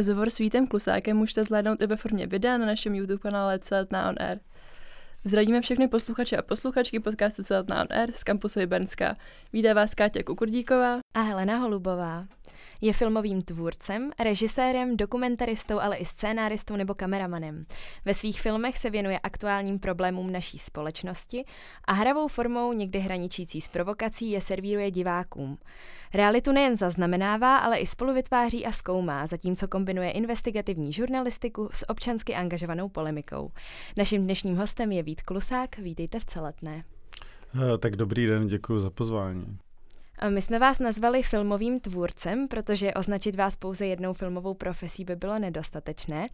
Rozhovor s Vítem Klusákem můžete zhlédnout i ve formě videa na našem YouTube kanále Celetná on Air. Zdravíme všechny posluchače a posluchačky podcastu Celetná on Air z kampusu Jibernská. Vídá vás Káťa Kukurdíková a Helena Holubová. Je filmovým tvůrcem, režisérem, dokumentaristou, ale i scénáristou nebo kameramanem. Ve svých filmech se věnuje aktuálním problémům naší společnosti a hravou formou, někdy hraničící s provokací, je servíruje divákům. Realitu nejen zaznamenává, ale i spolu vytváří a zkoumá, zatímco kombinuje investigativní žurnalistiku s občansky angažovanou polemikou. Naším dnešním hostem je Vít Klusák. Vítejte v Celetné. Eh, tak dobrý den, děkuji za pozvání. My jsme vás nazvali filmovým tvůrcem, protože označit vás pouze jednou filmovou profesí by bylo nedostatečné.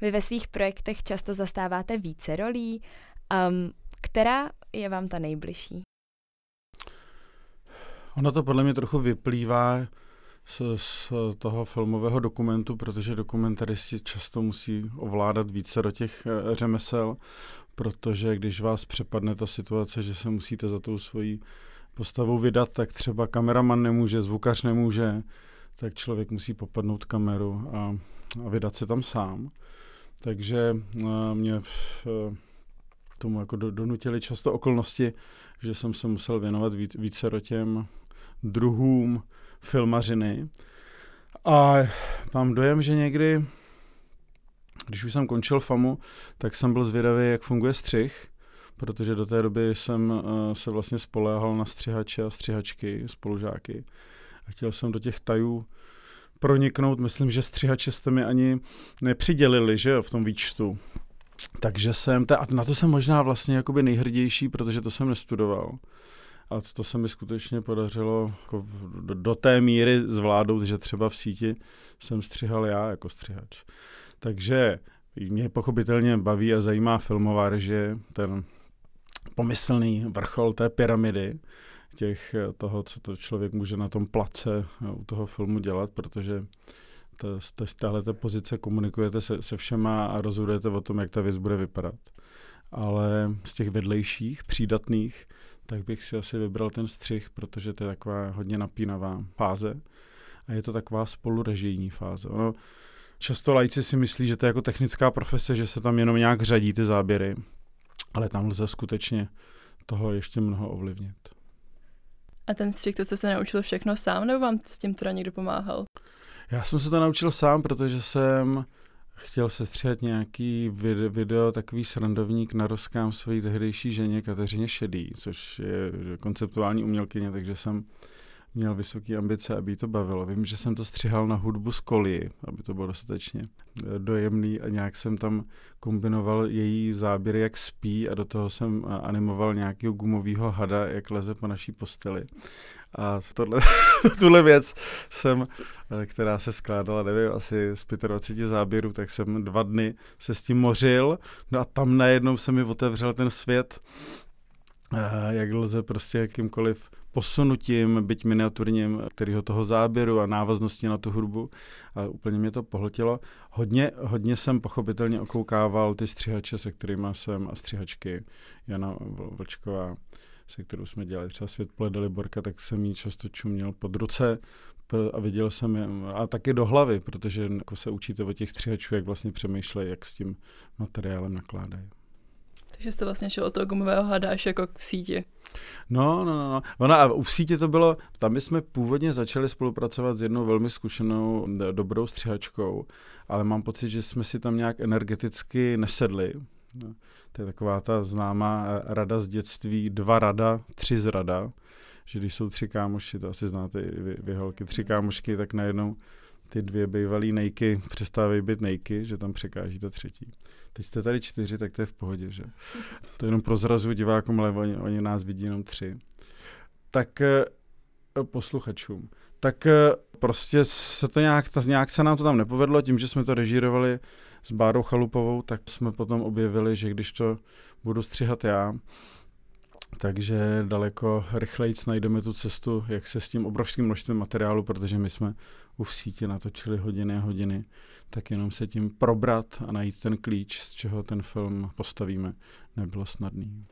Vy ve svých projektech často zastáváte více rolí. Um, která je vám ta nejbližší? Ono to podle mě trochu vyplývá z, z toho filmového dokumentu, protože dokumentaristi často musí ovládat více do těch eh, řemesel, protože když vás přepadne ta situace, že se musíte za tou svojí postavou vydat, tak třeba kameraman nemůže, zvukař nemůže, tak člověk musí popadnout kameru a, a vydat se tam sám. Takže uh, mě v, uh, tomu jako do, donutili často okolnosti, že jsem se musel věnovat víc, více těm druhům filmařiny. A mám dojem, že někdy, když už jsem končil FAMu, tak jsem byl zvědavý, jak funguje střih protože do té doby jsem uh, se vlastně spoléhal na střihače a střihačky, spolužáky. A chtěl jsem do těch tajů proniknout. Myslím, že střihače jste mi ani nepřidělili, že jo, v tom výčtu. Takže jsem, a na to jsem možná vlastně jakoby nejhrdější, protože to jsem nestudoval. A to se mi skutečně podařilo jako do, do té míry zvládnout, že třeba v síti jsem střihal já jako střihač. Takže mě pochopitelně baví a zajímá filmová režie, ten pomyslný vrchol té pyramidy, těch eh, toho, co to člověk může na tom place eh, u toho filmu dělat, protože to, z téhle pozice komunikujete se, se všema a rozhodujete o tom, jak ta věc bude vypadat. Ale z těch vedlejších, přídatných, tak bych si asi vybral ten střih, protože to je taková hodně napínavá fáze a je to taková spolurežijní fáze. Ono, často lajci si myslí, že to je jako technická profese, že se tam jenom nějak řadí ty záběry, ale tam lze skutečně toho ještě mnoho ovlivnit. A ten střih, to jste se naučil všechno sám, nebo vám s tím teda někdo pomáhal? Já jsem se to naučil sám, protože jsem chtěl se stříhat nějaký video, video takový srandovník na rozkám své tehdejší ženě Kateřině Šedý, což je konceptuální umělkyně, takže jsem měl vysoké ambice, aby to bavilo. Vím, že jsem to střihal na hudbu z koli, aby to bylo dostatečně eh, dojemný a nějak jsem tam kombinoval její záběry, jak spí a do toho jsem eh, animoval nějakého gumového hada, jak leze po naší posteli. A tohle, tuhle věc jsem, eh, která se skládala, nevím, asi z 25 záběrů, tak jsem dva dny se s tím mořil. No a tam najednou se mi otevřel ten svět jak lze prostě jakýmkoliv posunutím, byť miniaturním, kterého toho záběru a návaznosti na tu hudbu a úplně mě to pohltilo. Hodně, hodně jsem pochopitelně okoukával ty střihače, se kterými jsem a střihačky Jana Vlčková, se kterou jsme dělali třeba Svět pole Daliborka, tak jsem jí často čuměl pod ruce a viděl jsem je, a taky do hlavy, protože jako se učíte o těch střihačů, jak vlastně přemýšlejí, jak s tím materiálem nakládají. Takže jste vlastně šel od toho gumového hada až jako v síti. No, no, no. no. Ona, a v síti to bylo, tam jsme původně začali spolupracovat s jednou velmi zkušenou, dobrou střihačkou, ale mám pocit, že jsme si tam nějak energeticky nesedli. No, to je taková ta známá eh, rada z dětství, dva rada, tři z rada, že když jsou tři kámoši, to asi znáte i vy, vy holky, tři kámošky, tak najednou ty dvě bývalé nejky přestávají být nejky, že tam překáží ta třetí. Teď jste tady čtyři, tak to je v pohodě, že? To jenom prozrazuju divákům, ale oni, oni nás vidí jenom tři. Tak eh, posluchačům. Tak eh, prostě se to nějak, nějak se nám to tam nepovedlo, tím, že jsme to režírovali s Bárou Chalupovou, tak jsme potom objevili, že když to budu střihat já, takže daleko rychleji najdeme tu cestu, jak se s tím obrovským množstvím materiálu, protože my jsme u v síti natočili hodiny a hodiny, tak jenom se tím probrat a najít ten klíč, z čeho ten film postavíme, nebylo snadný.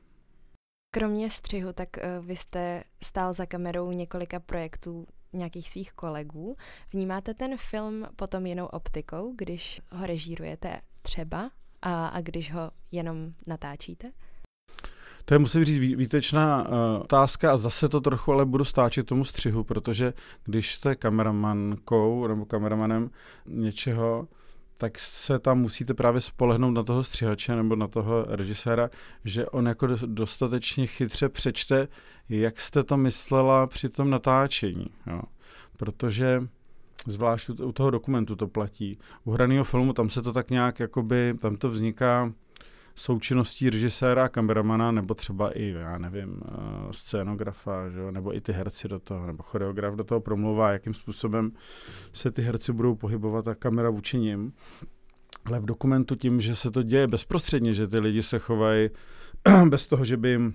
Kromě střihu, tak uh, vy jste stál za kamerou několika projektů nějakých svých kolegů. Vnímáte ten film potom jinou optikou, když ho režírujete třeba a, a když ho jenom natáčíte? To je, musím říct, výtečná uh, otázka a zase to trochu ale budu stáčet tomu střihu, protože když jste kameramankou nebo kameramanem něčeho, tak se tam musíte právě spolehnout na toho střihače nebo na toho režiséra, že on jako dostatečně chytře přečte, jak jste to myslela při tom natáčení. Jo. Protože zvlášť u toho dokumentu to platí. U hraného filmu tam se to tak nějak, jakoby, tam to vzniká součinností režiséra kameramana, nebo třeba i, já nevím, uh, scénografa, že? nebo i ty herci do toho, nebo choreograf do toho promluvá, jakým způsobem se ty herci budou pohybovat a kamera vůči nim. Ale v dokumentu tím, že se to děje bezprostředně, že ty lidi se chovají bez toho, že by jim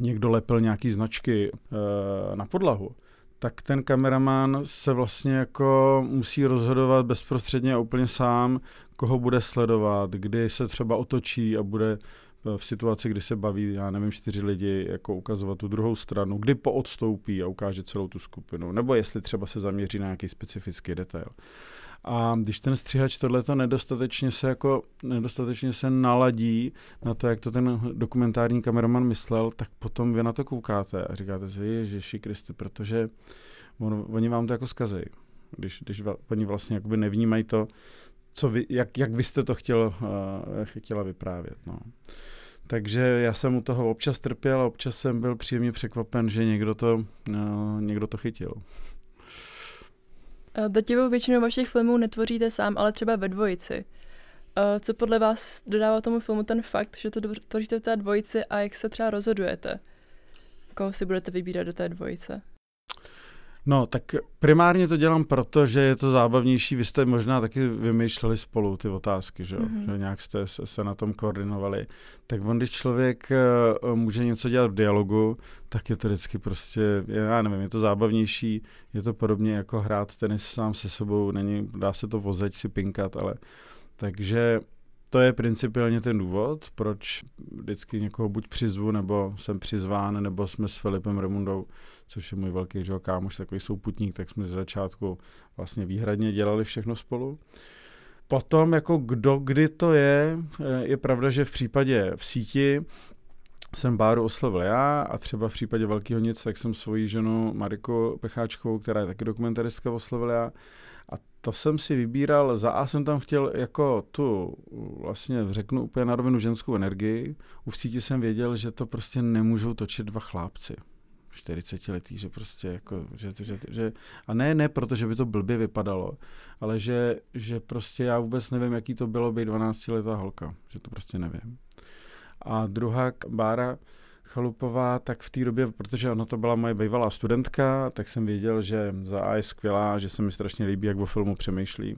někdo lepil nějaký značky uh, na podlahu, tak ten kameraman se vlastně jako musí rozhodovat bezprostředně a úplně sám, koho bude sledovat, kdy se třeba otočí a bude v situaci, kdy se baví, já nevím, čtyři lidi, jako ukazovat tu druhou stranu, kdy poodstoupí a ukáže celou tu skupinu, nebo jestli třeba se zaměří na nějaký specifický detail. A když ten střihač tohleto nedostatečně se jako, nedostatečně se naladí na to, jak to ten dokumentární kameraman myslel, tak potom vy na to koukáte a říkáte si, Ježiši Kristi, protože on, oni vám to jako zkazejí. Když, když oni vlastně jakoby nevnímají to, co vy, jak, jak vy jste to chtěl, uh, chtěla vyprávět. No. Takže já jsem u toho občas trpěl a občas jsem byl příjemně překvapen, že někdo to, uh, někdo to chytil. Dativou většinu vašich filmů netvoříte sám, ale třeba ve dvojici. Co podle vás dodává tomu filmu ten fakt, že to tvoříte v té dvojici a jak se třeba rozhodujete? Koho si budete vybírat do té dvojice? No, tak primárně to dělám proto, že je to zábavnější. Vy jste možná taky vymýšleli spolu ty otázky, že, mm-hmm. že nějak jste se, se na tom koordinovali. Tak on, když člověk uh, může něco dělat v dialogu, tak je to vždycky prostě, já nevím, je to zábavnější, je to podobně jako hrát tenis sám se sebou, není, dá se to vozeč si pinkat, ale takže to je principiálně ten důvod, proč vždycky někoho buď přizvu, nebo jsem přizván, nebo jsme s Filipem Remundou, což je můj velký že, kámoš, takový souputník, tak jsme ze začátku vlastně výhradně dělali všechno spolu. Potom, jako kdo, kdy to je, je pravda, že v případě v síti jsem Báru oslovil já a třeba v případě Velkého nic, tak jsem svoji ženu Mariku Pecháčkovou, která je taky dokumentaristka, oslovil já to jsem si vybíral, za A jsem tam chtěl jako tu, vlastně řeknu úplně na rovinu ženskou energii. U síti jsem věděl, že to prostě nemůžou točit dva chlápci. 40 letý, že prostě jako, že, že, že, a ne, ne, protože by to blbě vypadalo, ale že, že prostě já vůbec nevím, jaký to bylo být 12 letá holka, že to prostě nevím. A druhá Bára, Chalupová, tak v té době, protože ona to byla moje bývalá studentka, tak jsem věděl, že za A je skvělá, že se mi strašně líbí, jak o filmu přemýšlí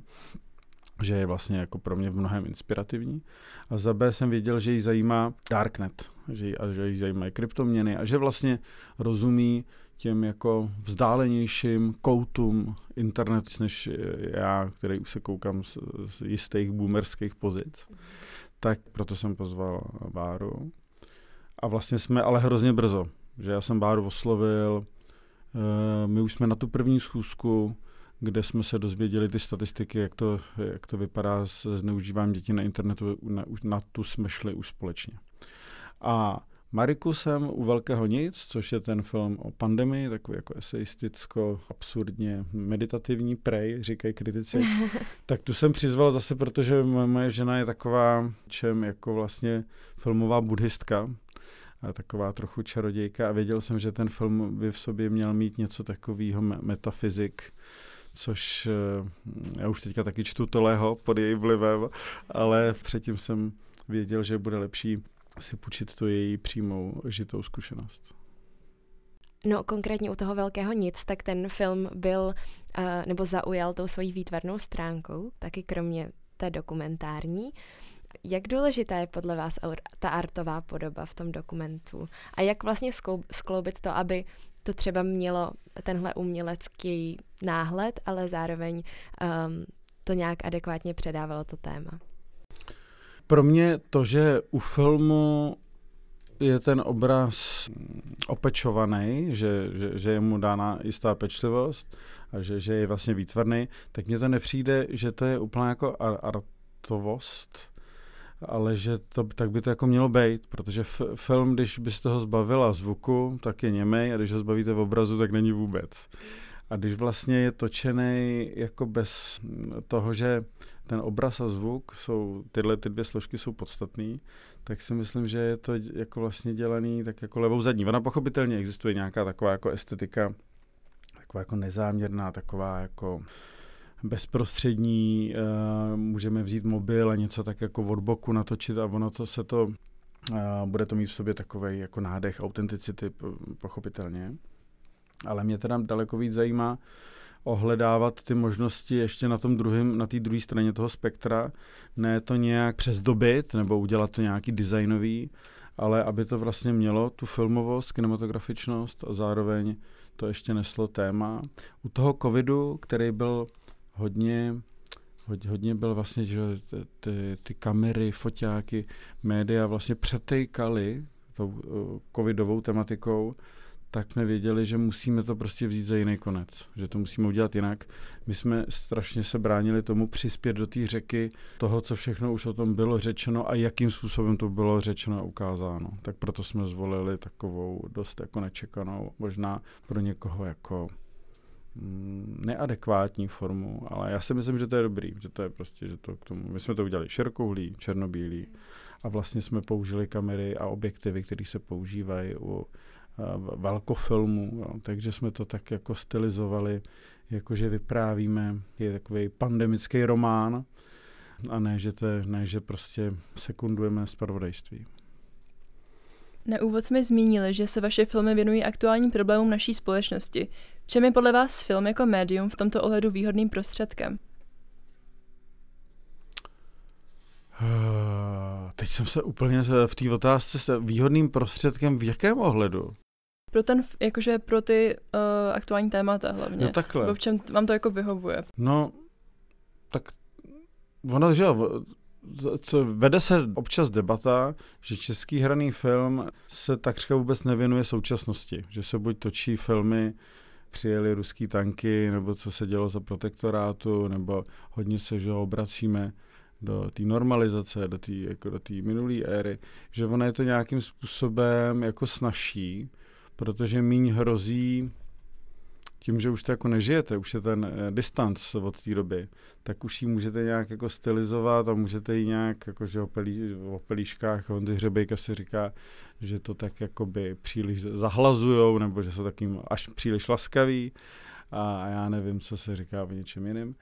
že je vlastně jako pro mě v mnohem inspirativní. A za B jsem věděl, že jí zajímá Darknet, že jí, a že jí zajímají kryptoměny a že vlastně rozumí těm jako vzdálenějším koutům internetu, než já, který už se koukám z, z jistých boomerských pozic. Tak proto jsem pozval Báru. A vlastně jsme ale hrozně brzo, že já jsem Báru oslovil, eh, my už jsme na tu první schůzku, kde jsme se dozvěděli ty statistiky, jak to, jak to vypadá s zneužíváním dětí na internetu, na, na tu jsme šli už společně. A Mariku jsem u Velkého nic, což je ten film o pandemii, takový jako eseisticko, absurdně meditativní prej, říkají kritici. tak tu jsem přizval zase, protože moje žena je taková, čem jako vlastně filmová buddhistka, taková trochu čarodějka a věděl jsem, že ten film by v sobě měl mít něco takového metafyzik, což eh, já už teďka taky čtu Toleho pod její vlivem, ale předtím jsem věděl, že bude lepší si půjčit tu její přímou žitou zkušenost. No konkrétně u toho velkého nic, tak ten film byl, uh, nebo zaujal tou svojí výtvarnou stránkou, taky kromě té dokumentární. Jak důležitá je podle vás ta artová podoba v tom dokumentu? A jak vlastně skloubit to, aby to třeba mělo tenhle umělecký náhled, ale zároveň um, to nějak adekvátně předávalo to téma? Pro mě to, že u filmu je ten obraz opečovaný, že, že, že je mu dána jistá pečlivost a že, že je vlastně výtvarný, tak mně to nepřijde, že to je úplně jako artovost, ale že to, tak by to jako mělo být, protože f, film, když bys toho zbavila zvuku, tak je němej a když ho zbavíte v obrazu, tak není vůbec. A když vlastně je točený jako bez toho, že ten obraz a zvuk jsou, tyhle ty dvě složky jsou podstatný, tak si myslím, že je to jako vlastně dělaný tak jako levou zadní. Ona pochopitelně existuje nějaká taková jako estetika, taková jako nezáměrná, taková jako bezprostřední, uh, můžeme vzít mobil a něco tak jako od boku natočit a ono to se to, uh, bude to mít v sobě takový jako nádech autenticity pochopitelně. Ale mě teda daleko víc zajímá ohledávat ty možnosti ještě na tom druhém, na té druhé straně toho spektra, ne to nějak přezdobit nebo udělat to nějaký designový, ale aby to vlastně mělo tu filmovost, kinematografičnost a zároveň to ještě neslo téma. U toho covidu, který byl hodně hodně byl vlastně, že ty, ty kamery, foťáky, média vlastně přetejkaly tou uh, covidovou tematikou, tak jsme věděli, že musíme to prostě vzít za jiný konec, že to musíme udělat jinak. My jsme strašně se bránili tomu přispět do té řeky toho, co všechno už o tom bylo řečeno a jakým způsobem to bylo řečeno a ukázáno. Tak proto jsme zvolili takovou dost jako nečekanou, možná pro někoho jako neadekvátní formu, ale já si myslím, že to je dobrý, že to je prostě, že to k tomu, my jsme to udělali širokouhlý, černobílý a vlastně jsme použili kamery a objektivy, které se používají u velkofilmů, jo. takže jsme to tak jako stylizovali, jakože vyprávíme, je takový pandemický román, a ne, že, to ne, že prostě sekundujeme zpravodajství. Na úvod jsme zmínili, že se vaše filmy věnují aktuálním problémům naší společnosti. V čem je podle vás film jako médium v tomto ohledu výhodným prostředkem? Teď jsem se úplně v té otázce s výhodným prostředkem v jakém ohledu? pro ten, jakože pro ty uh, aktuální témata hlavně. No takhle. v čem vám to jako vyhovuje? No, tak ono, že jo, co, vede se občas debata, že český hraný film se takřka vůbec nevěnuje současnosti, že se buď točí filmy, přijeli ruský tanky, nebo co se dělo za protektorátu, nebo hodně se že obracíme do té normalizace, do té jako do minulé éry, že ono je to nějakým způsobem jako snažší, protože míň hrozí tím, že už to jako nežijete, už je ten eh, distanc od té doby, tak už ji můžete nějak jako stylizovat a můžete ji nějak, jako že o, pelí, o Honzi Hřebejka se říká, že to tak jakoby příliš zahlazujou, nebo že jsou takým až příliš laskaví a já nevím, co se říká o něčem jiném.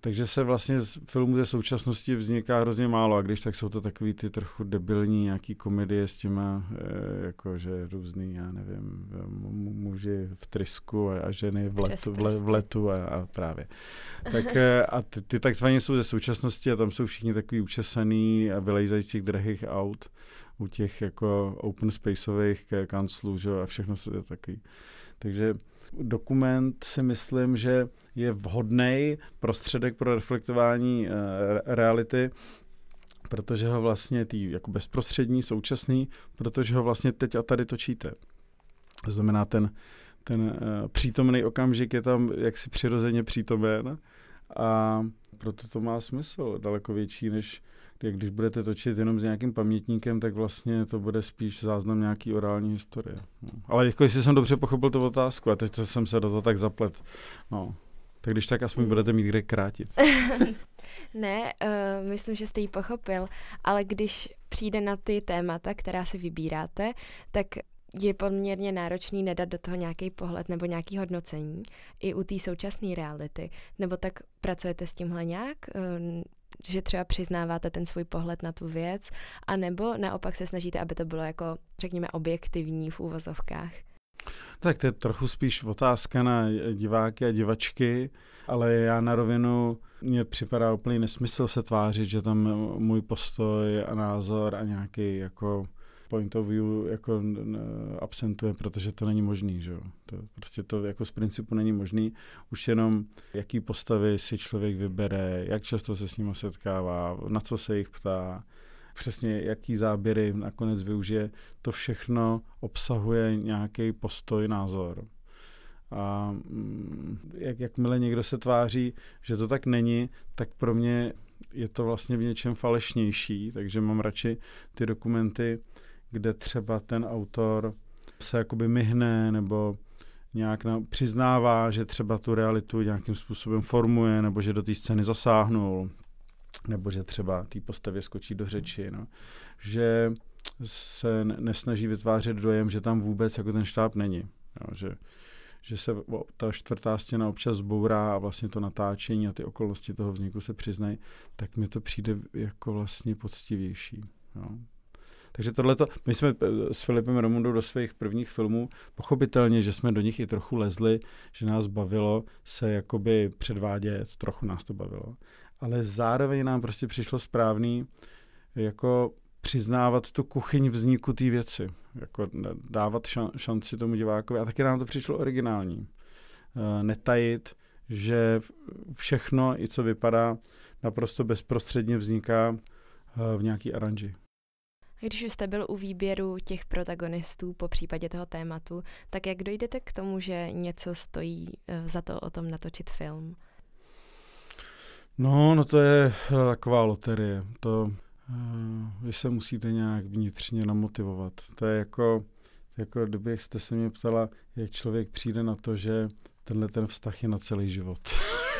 Takže se vlastně z filmů ze současnosti vzniká hrozně málo a když tak jsou to takový ty trochu debilní nějaký komedie s těma, e, jakože různý, já nevím, muži v trysku a, a ženy v letu, v, le, v letu a, a právě. Tak e, a ty, ty takzvaně jsou ze současnosti a tam jsou všichni takový učesaný a vylejzají z těch drahých aut u těch jako open spaceových kanclů, že a všechno se to takový. Takže dokument si myslím, že je vhodný prostředek pro reflektování uh, reality, protože ho vlastně tý jako bezprostřední, současný, protože ho vlastně teď a tady točíte. To znamená, ten, ten uh, přítomný okamžik je tam jaksi přirozeně přítomen a proto to má smysl daleko větší, než když budete točit jenom s nějakým pamětníkem, tak vlastně to bude spíš záznam nějaký orální historie. No. Ale jako jestli jsem dobře pochopil tu otázku, a teď jsem se do toho tak zaplet. No. Tak když tak aspoň budete mít kde krátit. ne, uh, myslím, že jste ji pochopil, ale když přijde na ty témata, která si vybíráte, tak je poměrně náročný nedat do toho nějaký pohled nebo nějaký hodnocení i u té současné reality. Nebo tak pracujete s tímhle nějak? Že třeba přiznáváte ten svůj pohled na tu věc, anebo naopak se snažíte, aby to bylo jako, řekněme, objektivní v úvozovkách? Tak to je trochu spíš otázka na diváky a divačky, ale já na rovinu mně připadá úplný nesmysl se tvářit, že tam můj postoj a názor a nějaký jako point of view jako absentuje, protože to není možný, že jo. To, prostě to jako z principu není možný. Už jenom jaký postavy si člověk vybere, jak často se s ním setkává, na co se jich ptá, přesně jaký záběry nakonec využije, to všechno obsahuje nějaký postoj, názor. A mm, jak, jakmile někdo se tváří, že to tak není, tak pro mě je to vlastně v něčem falešnější, takže mám radši ty dokumenty, kde třeba ten autor se jakoby myhne nebo nějak na, přiznává, že třeba tu realitu nějakým způsobem formuje, nebo že do té scény zasáhnul, nebo že třeba té postavě skočí do řeči, no. že se nesnaží vytvářet dojem, že tam vůbec jako ten štáb není. Jo, že, že se ta čtvrtá stěna občas zbourá a vlastně to natáčení a ty okolnosti toho vzniku se přiznají, tak mi to přijde jako vlastně poctivější. Jo. Takže tohleto, my jsme eh, s Filipem Romundou do svých prvních filmů, pochopitelně, že jsme do nich i trochu lezli, že nás bavilo se jakoby předvádět, trochu nás to bavilo, ale zároveň nám prostě přišlo správný jako přiznávat tu kuchyň vzniku té věci, jako dávat šanci tomu divákovi a taky nám to přišlo originální. Eh, netajit, že všechno, i co vypadá, naprosto bezprostředně vzniká eh, v nějaký aranži. Když už jste byl u výběru těch protagonistů po případě toho tématu, tak jak dojdete k tomu, že něco stojí eh, za to o tom natočit film? No, no to je taková loterie. To uh, vy se musíte nějak vnitřně namotivovat. To je jako, jako kdybyste se mě ptala, jak člověk přijde na to, že tenhle ten vztah je na celý život.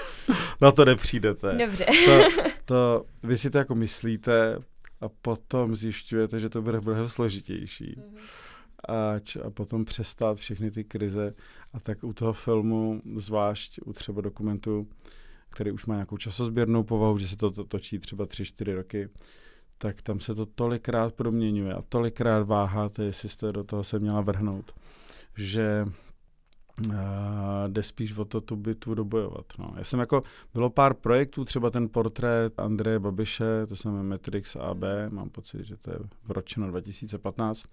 na to nepřijdete. Dobře. to, to, vy si to jako myslíte, a potom zjišťujete, že to bude mnohem složitější. Mm-hmm. A, a potom přestát všechny ty krize. A tak u toho filmu, zvlášť u třeba dokumentu, který už má nějakou časozběrnou povahu, že se to, to točí třeba 3-4 roky, tak tam se to tolikrát proměňuje a tolikrát váháte, jestli jste do toho se měla vrhnout, že Uh, jde spíš o to tu bitvu dobojovat. No. Já jsem jako, bylo pár projektů, třeba ten portrét Andreje Babiše, to jsem Matrix AB, mám pocit, že to je v ročeno 2015,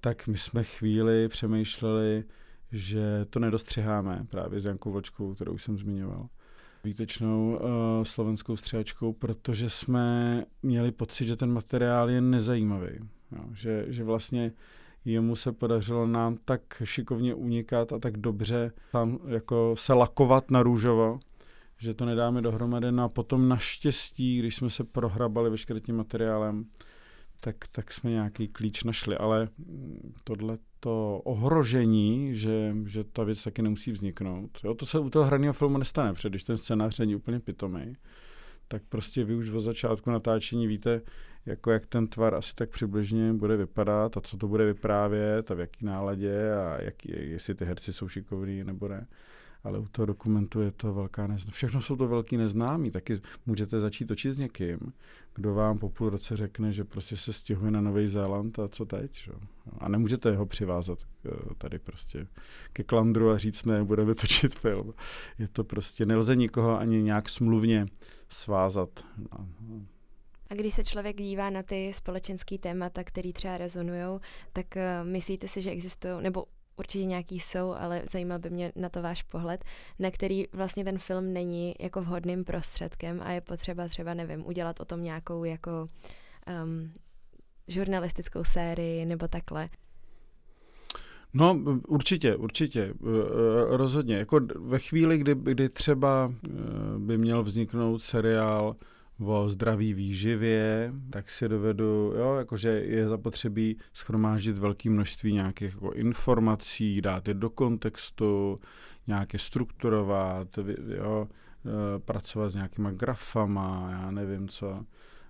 tak my jsme chvíli přemýšleli, že to nedostřiháme právě s Jankou Vlčkou, kterou jsem zmiňoval výtečnou uh, slovenskou střihačkou, protože jsme měli pocit, že ten materiál je nezajímavý. Jo, že, že vlastně jemu se podařilo nám tak šikovně unikat a tak dobře tam jako se lakovat na růžovo, že to nedáme dohromady. No a potom naštěstí, když jsme se prohrabali veškerým tím materiálem, tak, tak jsme nějaký klíč našli. Ale tohle to ohrožení, že, že ta věc taky nemusí vzniknout, jo, to se u toho hraného filmu nestane, protože když ten scénář není úplně pitomý, tak prostě vy už od začátku natáčení víte, jako jak ten tvar asi tak přibližně bude vypadat a co to bude vyprávět a v jaký náladě a jak, jestli ty herci jsou šikovní nebo ne. Ale u toho dokumentu je to velká neznámí. Všechno jsou to velký neznámí. Taky můžete začít točit s někým, kdo vám po půl roce řekne, že prostě se stěhuje na Nový Zéland a co teď. Že? A nemůžete ho přivázat eh, tady prostě ke klandru a říct, ne, budeme točit film. Je to prostě, nelze nikoho ani nějak smluvně svázat. A když se člověk dívá na ty společenské témata, které třeba rezonují, tak uh, myslíte si, že existují, nebo určitě nějaký jsou, ale zajímal by mě na to váš pohled, na který vlastně ten film není jako vhodným prostředkem a je potřeba třeba, nevím, udělat o tom nějakou jako um, žurnalistickou sérii nebo takhle. No, určitě, určitě, eh, eh, rozhodně. Jako ve chvíli, kdy, kdy třeba by měl vzniknout seriál o zdraví výživě, tak si dovedu, jo, jakože je zapotřebí schromáždit velké množství nějakých jako informací, dát je do kontextu, nějaké strukturovat, jo, e, pracovat s nějakýma grafama, já nevím co,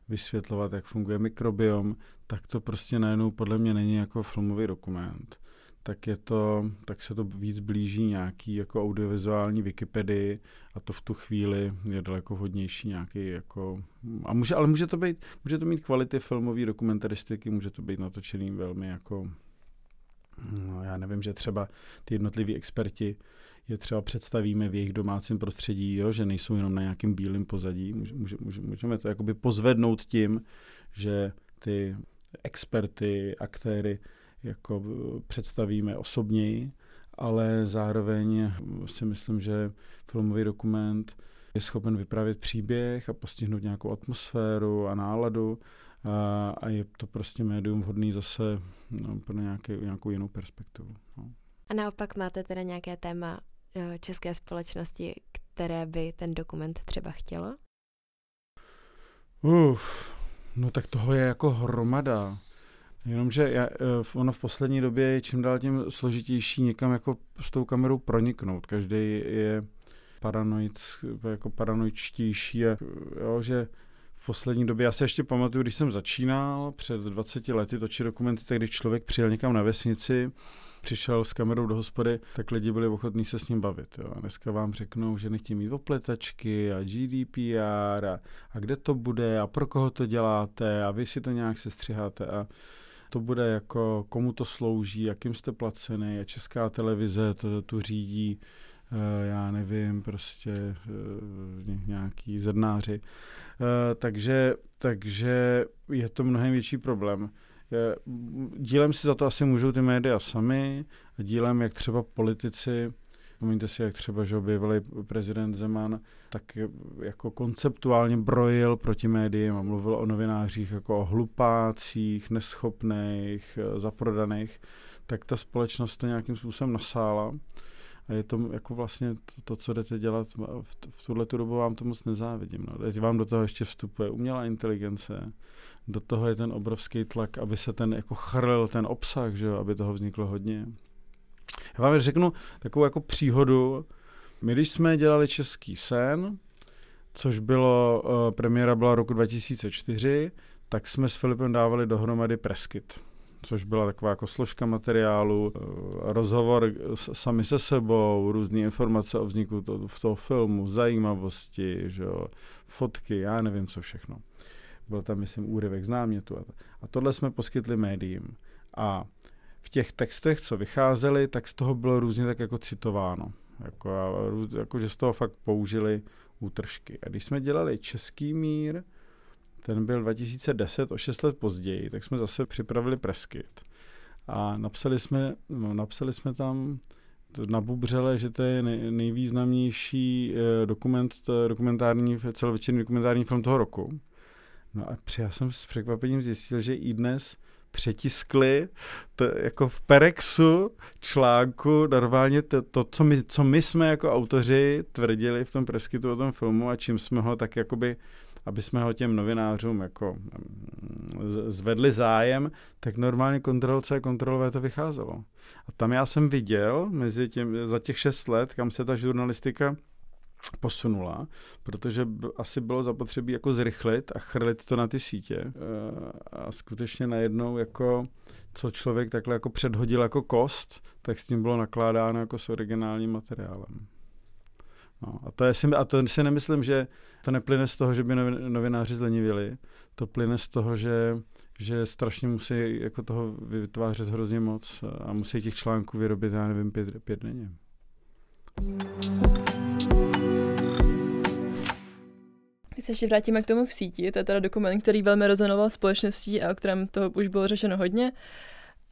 vysvětlovat, jak funguje mikrobiom, tak to prostě najednou podle mě není jako filmový dokument tak, je to, tak se to víc blíží nějaký jako audiovizuální Wikipedii a to v tu chvíli je daleko hodnější nějaký jako, a může, ale může to být, může to mít kvality filmové dokumentaristiky, může to být natočený velmi jako, no já nevím, že třeba ty jednotliví experti je třeba představíme v jejich domácím prostředí, jo, že nejsou jenom na nějakém bílém pozadí. Může, může, můžeme to jakoby pozvednout tím, že ty experty, aktéry jako představíme osobněji, ale zároveň si myslím, že filmový dokument je schopen vyprávět příběh a postihnout nějakou atmosféru a náladu a, a je to prostě médium vhodný zase no, pro nějaké, nějakou jinou perspektivu. No. A naopak máte teda nějaké téma eh, české společnosti, které by ten dokument třeba chtělo? Uf, no tak toho je jako hromada. Jenomže já, eh, ono v poslední době je čím dál tím složitější někam jako s tou kamerou proniknout. Každý je paranoid, jako paranoičtější a jo, že v poslední době, já se ještě pamatuju, když jsem začínal před 20 lety točit dokumenty, tak když člověk přijel někam na vesnici, přišel s kamerou do hospody, tak lidi byli ochotní se s ním bavit. Jo. A dneska vám řeknou, že nechtějí mít opletačky a GDPR a, a kde to bude a pro koho to děláte a vy si to nějak sestřiháte a to bude jako, komu to slouží, jakým jste placený a česká televize to tu řídí Eh, já nevím, prostě eh, nějaký zednáři. Eh, takže, takže je to mnohem větší problém. Dílem si za to asi můžou ty média sami a dílem, jak třeba politici, Vzpomeňte si, jak třeba, že objevili prezident Zeman, tak jako konceptuálně brojil proti médiím a mluvil o novinářích jako o hlupácích, neschopných, zaprodaných, tak ta společnost to nějakým způsobem nasála. A je to jako vlastně to, to co jdete dělat, v, v tuhle tu dobu vám to moc nezávidím. No. Teď vám do toho ještě vstupuje umělá inteligence, do toho je ten obrovský tlak, aby se ten jako chrlil ten obsah, že jo, aby toho vzniklo hodně. Já vám řeknu takovou jako příhodu. My, když jsme dělali Český sen, což bylo, uh, premiéra byla roku 2004, tak jsme s Filipem dávali dohromady Preskit což byla taková jako složka materiálu, eh, rozhovor sami se sebou, různé informace o vzniku to, v toho filmu, zajímavosti, že jo, fotky, já nevím co všechno. Byl tam, myslím, úryvek z námětu. A tohle jsme poskytli médiím. A v těch textech, co vycházely, tak z toho bylo různě tak jako citováno. Jako, jako že z toho fakt použili útržky. A když jsme dělali Český mír, ten byl 2010, o 6 let později, tak jsme zase připravili preskit. A napsali jsme, no, napsali jsme tam na Bubřele, že to je nej, nejvýznamnější eh, dokument, dokumentární, celovečerní dokumentární film toho roku. No a já jsem s překvapením zjistil, že i dnes přetiskli to, jako v Perexu článku normálně to, to co, my, co my jsme jako autoři tvrdili v tom preskytu o tom filmu a čím jsme ho tak jakoby aby jsme ho těm novinářům jako mm, zvedli zájem, tak normálně kontrol C, kontrol V to vycházelo. A tam já jsem viděl mezi těm, za těch šest let, kam se ta žurnalistika posunula, protože asi bylo zapotřebí jako zrychlit a chrlit to na ty sítě. E, a skutečně najednou jako co člověk takhle jako předhodil jako kost, tak s tím bylo nakládáno jako s originálním materiálem. No, a, to je, a to si nemyslím, že to neplyne z toho, že by novináři zlenivěli. To plyne z toho, že, že strašně musí jako toho vytvářet hrozně moc a musí těch článků vyrobit, já nevím, pět, pět denně. Když se ještě vrátíme k tomu v síti, to je teda dokument, který velmi rezonoval společností a o kterém to už bylo řešeno hodně,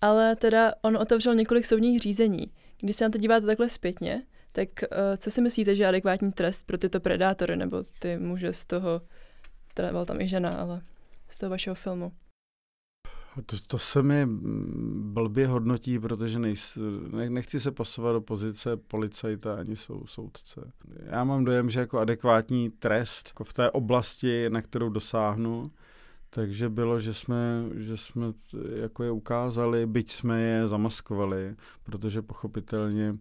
ale teda on otevřel několik soudních řízení. Když se na to díváte takhle zpětně, tak uh, co si myslíte, že je adekvátní trest pro tyto predátory nebo ty muže z toho, teda byla tam i žena, ale z toho vašeho filmu? To, to se mi blbě hodnotí, protože nejs, ne, nechci se pasovat do pozice policajta ani sou, soudce. Já mám dojem, že jako adekvátní trest jako v té oblasti, na kterou dosáhnu, takže bylo, že jsme, že jsme jako je ukázali, byť jsme je zamaskovali, protože pochopitelně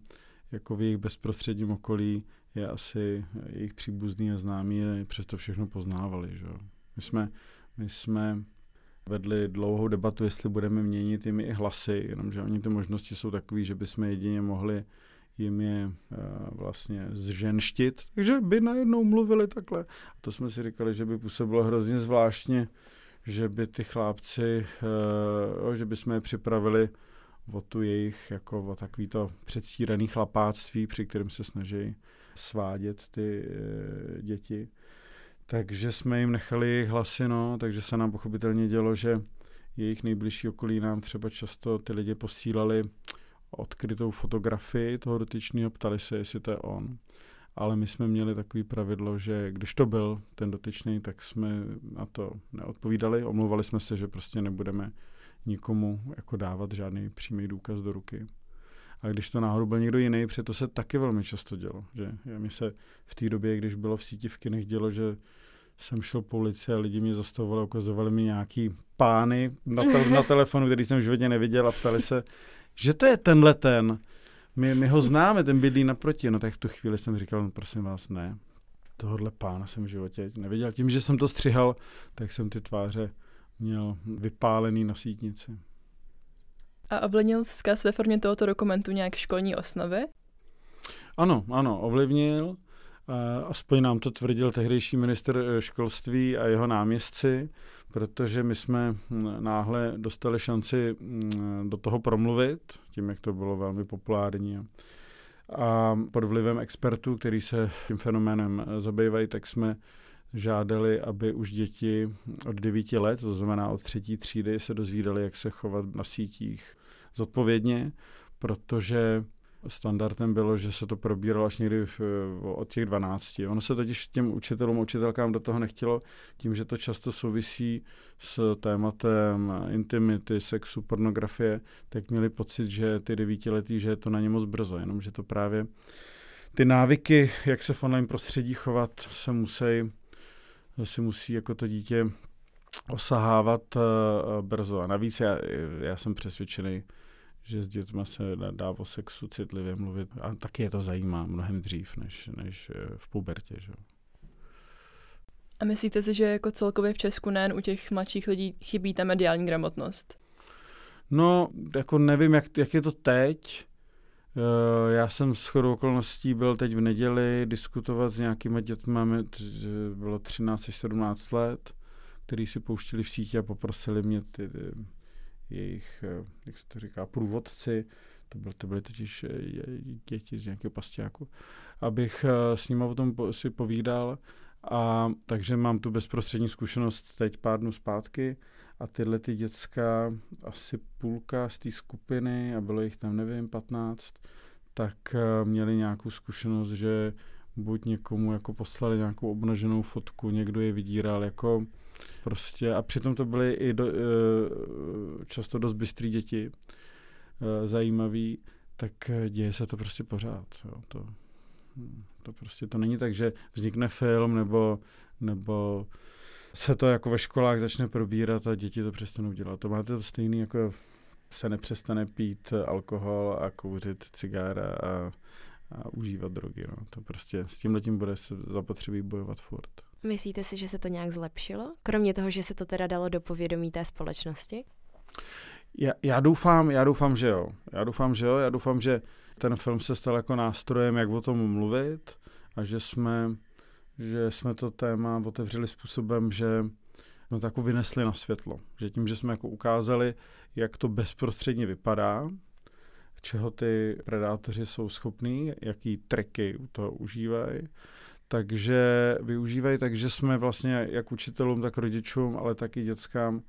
jako v jejich bezprostředním okolí je asi jejich příbuzný a známí je přesto všechno poznávali. Že? My, jsme, my jsme vedli dlouhou debatu, jestli budeme měnit jimi i hlasy, jenomže oni ty možnosti jsou takové, že bychom jedině mohli jim je uh, vlastně zženštit, takže by najednou mluvili takhle. A to jsme si říkali, že by působilo hrozně zvláštně, že by ty chlápci, uh, že by jsme je připravili o tu jejich, jako o takový to předstíraný chlapáctví, při kterém se snaží svádět ty e, děti. Takže jsme jim nechali jejich hlasy, no, takže se nám pochopitelně dělo, že jejich nejbližší okolí nám třeba často ty lidi posílali odkrytou fotografii toho dotyčného, ptali se, jestli to je on. ale my jsme měli takový pravidlo, že když to byl ten dotyčný, tak jsme na to neodpovídali, omlouvali jsme se, že prostě nebudeme nikomu jako dávat žádný přímý důkaz do ruky. A když to náhodou byl někdo jiný, to se taky velmi často dělo. Že mi se v té době, když bylo v síti v kinech, dělo, že jsem šel po ulici a lidi mě zastavovali, ukazovali mi nějaký pány na, te- na telefonu, který jsem v životě neviděl a ptali se, že to je tenhle ten. My, my ho známe, ten bydlí naproti. No tak v tu chvíli jsem říkal, no prosím vás, ne. Tohle pána jsem v životě neviděl. Tím, že jsem to střihal, tak jsem ty tváře měl vypálený na sítnici. A ovlivnil vzkaz ve formě tohoto dokumentu nějak školní osnovy? Ano, ano, ovlivnil. Aspoň nám to tvrdil tehdejší minister eh, školství a jeho náměstci, protože my jsme hm, náhle dostali šanci hm, do toho promluvit, tím, jak to bylo velmi populární. A pod vlivem expertů, který se tím fenoménem eh, zabývají, tak jsme žádali, aby už děti od 9 let, to znamená od třetí třídy, se dozvídali, jak se chovat na sítích zodpovědně, protože standardem bylo, že se to probíralo až někdy v, od těch 12. Ono se totiž těm učitelům, učitelkám do toho nechtělo, tím, že to často souvisí s tématem intimity, sexu, pornografie, tak měli pocit, že ty devítiletí, že je to na ně moc brzo, jenomže to právě ty návyky, jak se v online prostředí chovat, se musí, si musí jako to dítě osahávat uh, brzo. A navíc já, já jsem přesvědčený, že s dětmi se dá o sexu citlivě mluvit a taky je to zajímá mnohem dřív než, než eh, v pubertě. Že? A myslíte si, že jako celkově v Česku nejen u těch mladších lidí chybí ta mediální gramotnost? No, jako nevím, jak, jak je to teď. Eh, já jsem s chodou okolností byl teď v neděli diskutovat s nějakými dětmi, bylo 13 až 17 let, který si pouštili v síti a poprosili mě ty, jejich, eh, jak se to říká, průvodci, to, byly, to byly totiž eh, děti z nějakého pastiáku, abych s nimi o tom si povídal. A takže mám tu bezprostřední zkušenost teď pár dnů zpátky a tyhle ty děcka, asi půlka z té skupiny, a bylo jich tam, nevím, 15, tak měli nějakou zkušenost, že buď někomu jako poslali nějakou obnaženou fotku, někdo je vydíral, jako Prostě a přitom to byly i do, eh, často dost bystrý děti, eh, zajímavý, tak děje se to prostě pořád. Jo. To, to prostě to není tak, že vznikne film nebo, nebo se to jako ve školách začne probírat a děti to přestanou dělat. To máte to stejný, jako se nepřestane pít alkohol a kouřit cigára a, a užívat drogy. No. To prostě s tím letím bude se zapotřebí bojovat furt. Myslíte si, že se to nějak zlepšilo? Kromě toho, že se to teda dalo do povědomí té společnosti? Já, já doufám, já doufám, že jo. Já doufám, že jo. Já doufám, že ten film se stal jako nástrojem, jak o tom mluvit a že jsme, že jsme to téma otevřeli způsobem, že jsme to jako vynesli na světlo. Že tím, že jsme jako ukázali, jak to bezprostředně vypadá, čeho ty predátoři jsou schopní, jaký triky u toho užívají, takže využívají, takže jsme vlastně jak učitelům, tak rodičům, ale taky dětskám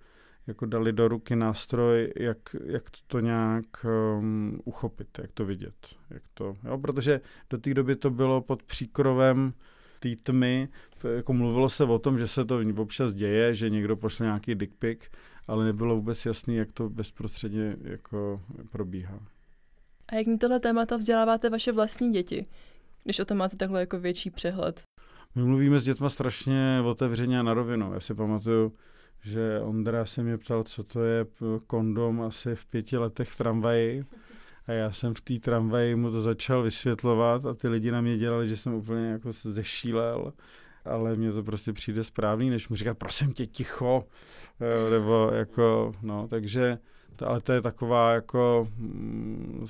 jako dali do ruky nástroj, jak, jak to nějak um, uchopit, jak to vidět. Jak to, jo, protože do té doby to bylo pod příkrovem té tmy, jako mluvilo se o tom, že se to občas děje, že někdo pošle nějaký dick pic, ale nebylo vůbec jasný, jak to bezprostředně jako probíhá. A jak mi tohle témata vzděláváte vaše vlastní děti? když o tom máte takhle jako větší přehled? My mluvíme s dětma strašně otevřeně a na rovinu. Já si pamatuju, že Ondra se mě ptal, co to je kondom asi v pěti letech v tramvaji. A já jsem v té tramvaji mu to začal vysvětlovat a ty lidi na mě dělali, že jsem úplně jako zešílel ale mně to prostě přijde správný, než mu říkat, prosím tě, ticho, nebo jako, no, takže ale to je taková jako, mm,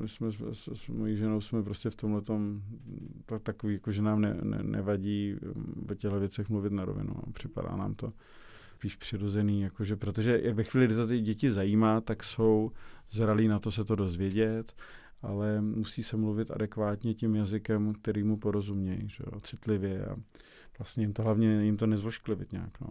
my jsme s, s mojí ženou jsme prostě v tomhle tom takový, jako, že nám ne, ne, nevadí o těchto věcech mluvit na rovinu. Připadá nám to spíš přirozený, jakože, protože ve chvíli, kdy to ty děti zajímá, tak jsou zralí na to se to dozvědět, ale musí se mluvit adekvátně tím jazykem, který mu porozumějí, že jo, citlivě a vlastně jim to hlavně jim to nezvošklivit nějak. No.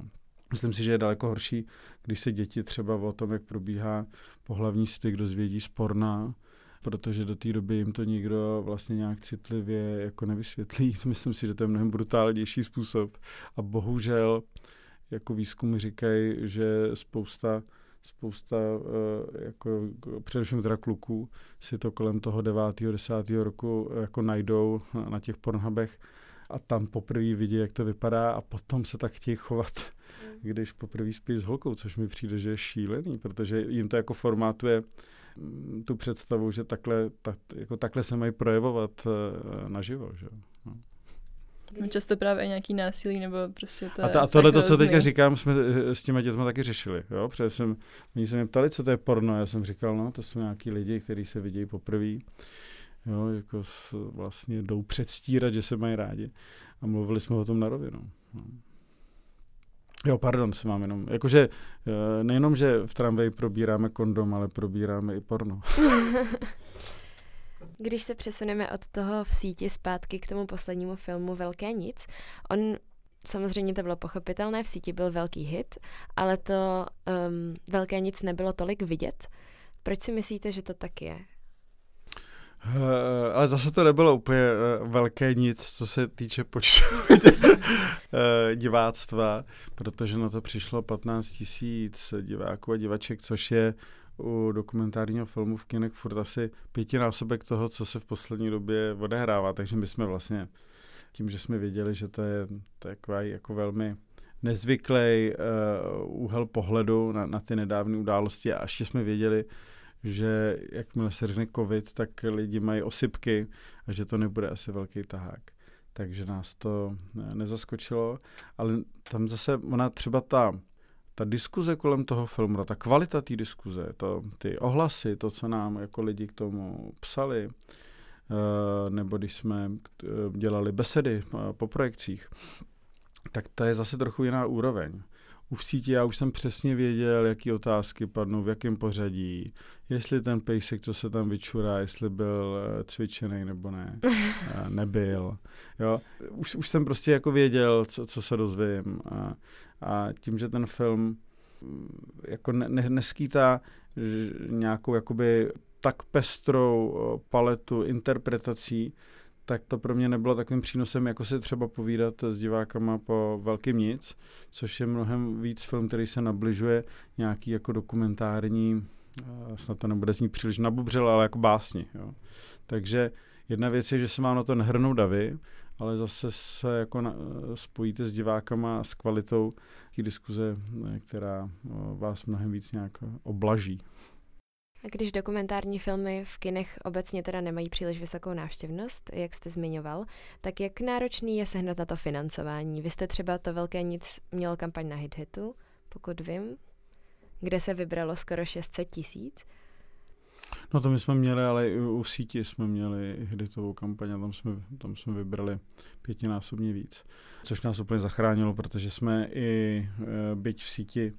Myslím si, že je daleko horší, když se děti třeba o tom, jak probíhá pohlavní styk, dozvědí sporná, protože do té doby jim to nikdo vlastně nějak citlivě jako nevysvětlí. Myslím si, že to je mnohem brutálnější způsob. A bohužel jako výzkumy říkají, že spousta spousta eh, jako především teda kluků si to kolem toho 9. 10. roku jako najdou na těch pornhubech a tam poprvé vidí, jak to vypadá a potom se tak chtějí chovat, mm. když poprvé spí s holkou, což mi přijde, že je šílený, protože jim to jako formátuje mm, tu představu, že takhle, tak, jako takhle se mají projevovat naživo. Že? No. No často právě i nějaký násilí, nebo prostě to A, to, a tohle, to, co teďka říkám, jsme eh, s těma dětmi taky řešili, jo, protože jsem, oni se mě ptali, co to je porno, já jsem říkal, no, to jsou nějaký lidi, kteří se vidějí poprvé, jo, jako vlastně jdou předstírat, že se mají rádi a mluvili jsme o tom na rovinu. No. Jo, pardon, se mám jenom, jakože eh, nejenom, že v tramvaji probíráme kondom, ale probíráme i porno. Když se přesuneme od toho v síti zpátky k tomu poslednímu filmu Velké nic, on samozřejmě to bylo pochopitelné, v síti byl velký hit, ale to um, Velké nic nebylo tolik vidět. Proč si myslíte, že to tak je? Uh, ale zase to nebylo úplně uh, velké nic, co se týče počtu uh, diváctva, protože na to přišlo 15 tisíc diváků a divaček, což je u dokumentárního filmu v kinech furt asi pětinásobek toho, co se v poslední době odehrává, takže my jsme vlastně tím, že jsme věděli, že to je takový jako velmi nezvyklý uh, úhel pohledu na, na ty nedávné události a ještě jsme věděli, že jakmile se řekne covid, tak lidi mají osypky a že to nebude asi velký tahák. Takže nás to nezaskočilo, ale tam zase ona třeba ta ta diskuze kolem toho filmu, ta kvalita té diskuze, to, ty ohlasy, to, co nám jako lidi k tomu psali, uh, nebo když jsme uh, dělali besedy uh, po projekcích, tak to je zase trochu jiná úroveň. U v síti já už jsem přesně věděl, jaký otázky padnou, v jakém pořadí, jestli ten pejsek, co se tam vyčurá, jestli byl cvičený nebo ne, nebyl. Jo? Už, už jsem prostě jako věděl, co, co se dozvím. A, a tím, že ten film mm, jako ne, ne, neskýtá nějakou jakoby tak pestrou paletu interpretací, tak to pro mě nebylo takovým přínosem, jako si třeba povídat s divákama po Velkým nic, což je mnohem víc film, který se nabližuje nějaký jako dokumentární, snad to nebude znít příliš nabubřel, ale jako básni. Jo. Takže jedna věc je, že se mám na to nehrnou davy, ale zase se jako na, spojíte s divákama s kvalitou té diskuze, která vás mnohem víc nějak oblaží. A když dokumentární filmy v kinech obecně teda nemají příliš vysokou návštěvnost, jak jste zmiňoval, tak jak náročný je sehnat na to financování? Vy jste třeba to velké nic měl kampaň na HitHitu, pokud vím, kde se vybralo skoro 600 tisíc. No to my jsme měli, ale i u síti jsme měli hitovou kampaň a tam jsme, tam jsme vybrali pětinásobně víc. Což nás úplně zachránilo, protože jsme i e, byť v síti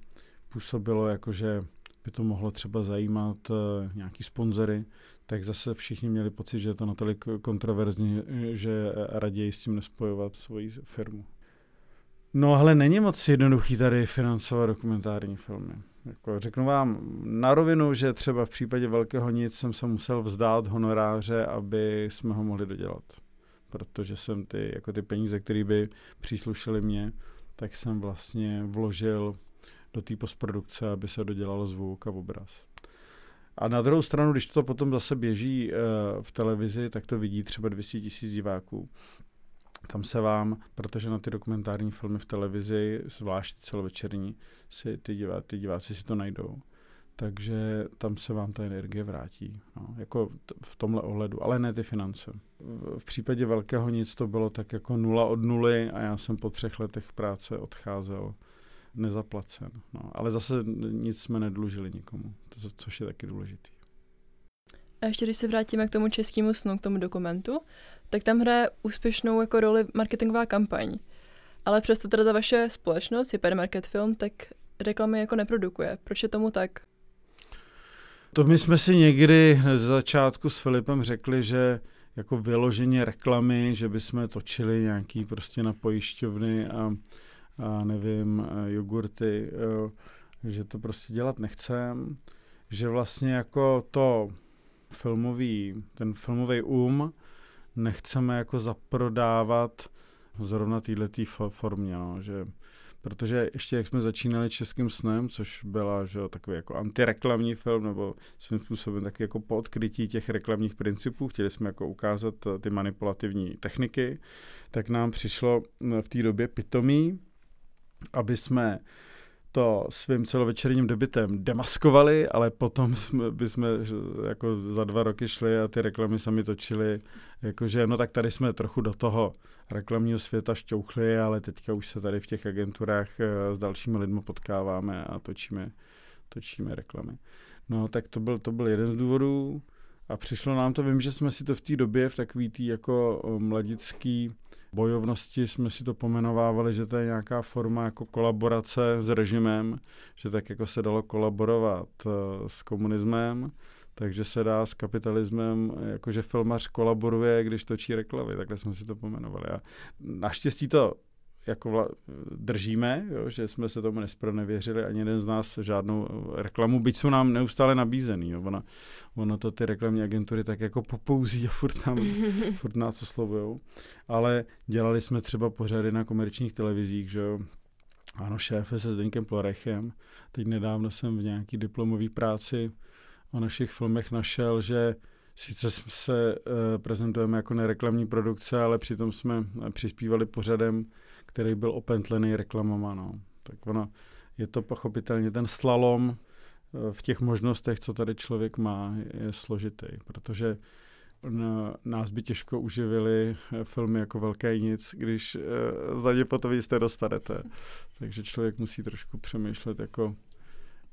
působilo jako, že by to mohlo třeba zajímat e, nějaký sponzory, tak zase všichni měli pocit, že je to natolik kontroverzní, že raději s tím nespojovat svoji firmu. No ale není moc jednoduchý tady financovat dokumentární filmy. Jako řeknu vám na rovinu, že třeba v případě Velkého nic jsem se musel vzdát honoráře, aby jsme ho mohli dodělat. Protože jsem ty, jako ty peníze, které by příslušely mě, tak jsem vlastně vložil do té postprodukce, aby se dodělalo zvuk a obraz. A na druhou stranu, když to potom zase běží uh, v televizi, tak to vidí třeba 200 tisíc diváků. Tam se vám, protože na ty dokumentární filmy v televizi, zvlášť celovečerní, si ty, divá, ty diváci si to najdou. Takže tam se vám ta energie vrátí. No, jako v tomhle ohledu, ale ne ty finance. V případě velkého nic to bylo tak jako nula od nuly a já jsem po třech letech práce odcházel nezaplacen. No, ale zase nic jsme nedlužili nikomu, to, což je taky důležitý. A ještě když se vrátíme k tomu českému snu, k tomu dokumentu, tak tam hraje úspěšnou jako roli marketingová kampaň. Ale přesto teda ta vaše společnost, Hypermarket Film, tak reklamy jako neprodukuje. Proč je tomu tak? To my jsme si někdy z začátku s Filipem řekli, že jako vyloženě reklamy, že bychom točili nějaký prostě na pojišťovny a, a nevím, jogurty, jo, že to prostě dělat nechcem, že vlastně jako to filmový, ten filmový um nechceme jako zaprodávat zrovna této formě, no, že protože ještě jak jsme začínali Českým snem, což byla že, takový jako antireklamní film, nebo svým způsobem taky jako po odkrytí těch reklamních principů, chtěli jsme jako ukázat eh, ty manipulativní techniky, tak nám přišlo eh, v té době pitomí, aby jsme to svým celovečerním debitem demaskovali, ale potom jsme, bychom jako za dva roky šli a ty reklamy sami točili, jakože no tak tady jsme trochu do toho reklamního světa šťouchli, ale teďka už se tady v těch agenturách eh, s dalšími lidmi potkáváme a točíme, točíme reklamy. No tak to byl, to byl jeden z důvodů a přišlo nám to, vím, že jsme si to v té době v takový tý jako eh, mladický bojovnosti jsme si to pomenovávali, že to je nějaká forma jako kolaborace s režimem, že tak jako se dalo kolaborovat uh, s komunismem, takže se dá s kapitalismem, jakože filmař kolaboruje, když točí reklamy, takhle jsme si to pomenovali. A naštěstí to jako vla, držíme, jo, že jsme se tomu nespronevěřili, ani jeden z nás žádnou reklamu, byť jsou nám neustále nabízený. Jo. Ono, ono to ty reklamní agentury tak jako popouzí a furt, tam, furt nás oslovujou. Ale dělali jsme třeba pořady na komerčních televizích, že jo. Ano, šéfe se Zdeňkem Plorechem. Teď nedávno jsem v nějaký diplomový práci o našich filmech našel, že sice se uh, prezentujeme jako nereklamní produkce, ale přitom jsme přispívali pořadem který byl opentlený reklamama. No. Tak ono, je to pochopitelně ten slalom eh, v těch možnostech, co tady člověk má, je složitý, protože nás by těžko uživili eh, filmy jako Velké nic, když eh, za ně potom jistě dostanete. Takže člověk musí trošku přemýšlet, jako,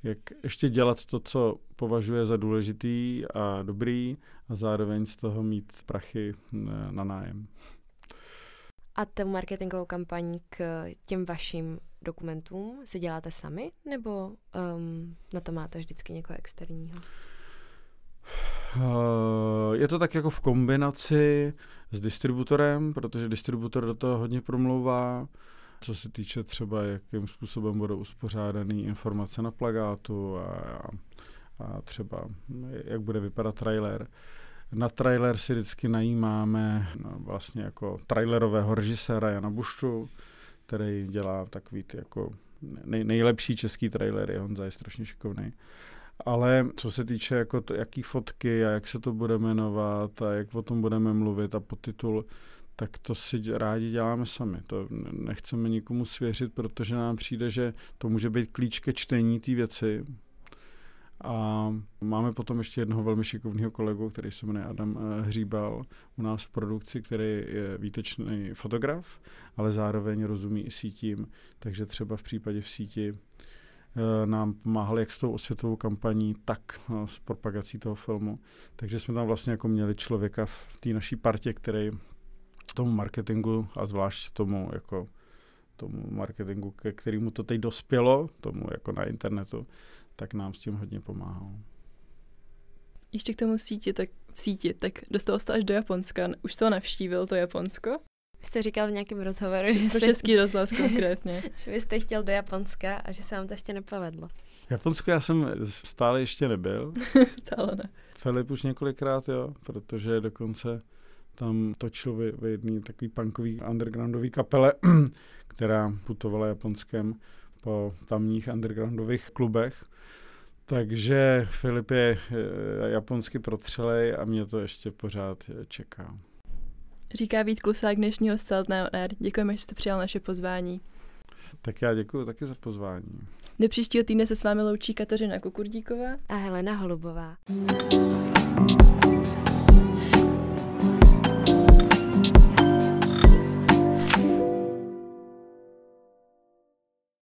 jak ještě dělat to, co považuje za důležitý a dobrý a zároveň z toho mít prachy na nájem. A tu marketingovou kampaň k těm vašim dokumentům si děláte sami, nebo um, na to máte vždycky někoho externího? Uh, je to tak jako v kombinaci s distributorem, protože distributor do toho hodně promlouvá, co se týče třeba, jakým způsobem budou uspořádané informace na plagátu a, a třeba jak bude vypadat trailer. Uh, na trailer si vždycky najímáme no, vlastně jako trailerového režiséra Jana Buštu, který dělá takový ty jako nej, nejlepší český trailery, Honza je strašně šikovný. Ale co se týče jako to, jaký fotky a jak se to bude jmenovat a jak o tom budeme mluvit a podtitul, tak to si rádi děláme sami. To nechceme nikomu svěřit, protože nám přijde, že to může být klíč ke čtení té věci, a máme potom ještě jednoho velmi šikovného kolegu, který se jmenuje Adam eh, Hříbal u nás v produkci, který je výtečný fotograf, ale zároveň rozumí i sítím, takže třeba v případě v síti eh, nám pomáhali jak s tou osvětovou kampaní, tak eh, s propagací toho filmu. Takže jsme tam vlastně jako měli člověka v té naší partě, který tomu marketingu a zvlášť tomu jako tomu marketingu, ke kterému to teď dospělo, tomu jako na internetu, tak nám s tím hodně pomáhal. Ještě k tomu síti, tak v síti, tak dostal jste až do Japonska. Už jste ho navštívil, to Japonsko? Vy jste říkal v nějakém rozhovoru, že Pro jste... český rozhlas konkrétně. že byste chtěl do Japonska a že se vám to ještě nepovedlo. Japonsko já jsem stále ještě nebyl. stále ne. Filip už několikrát, jo, protože dokonce tam točil v, v jedný takový punkový undergroundový kapele, která putovala Japonskem po tamních undergroundových klubech. Takže Filip je japonsky protřelej a mě to ještě pořád čeká. Říká Vít Klusák dnešního Salt Now Air. Děkujeme, že jste přijal naše pozvání. Tak já děkuji taky za pozvání. Do příštího týdne se s vámi loučí Kateřina Kukurdíková a Helena Holubová.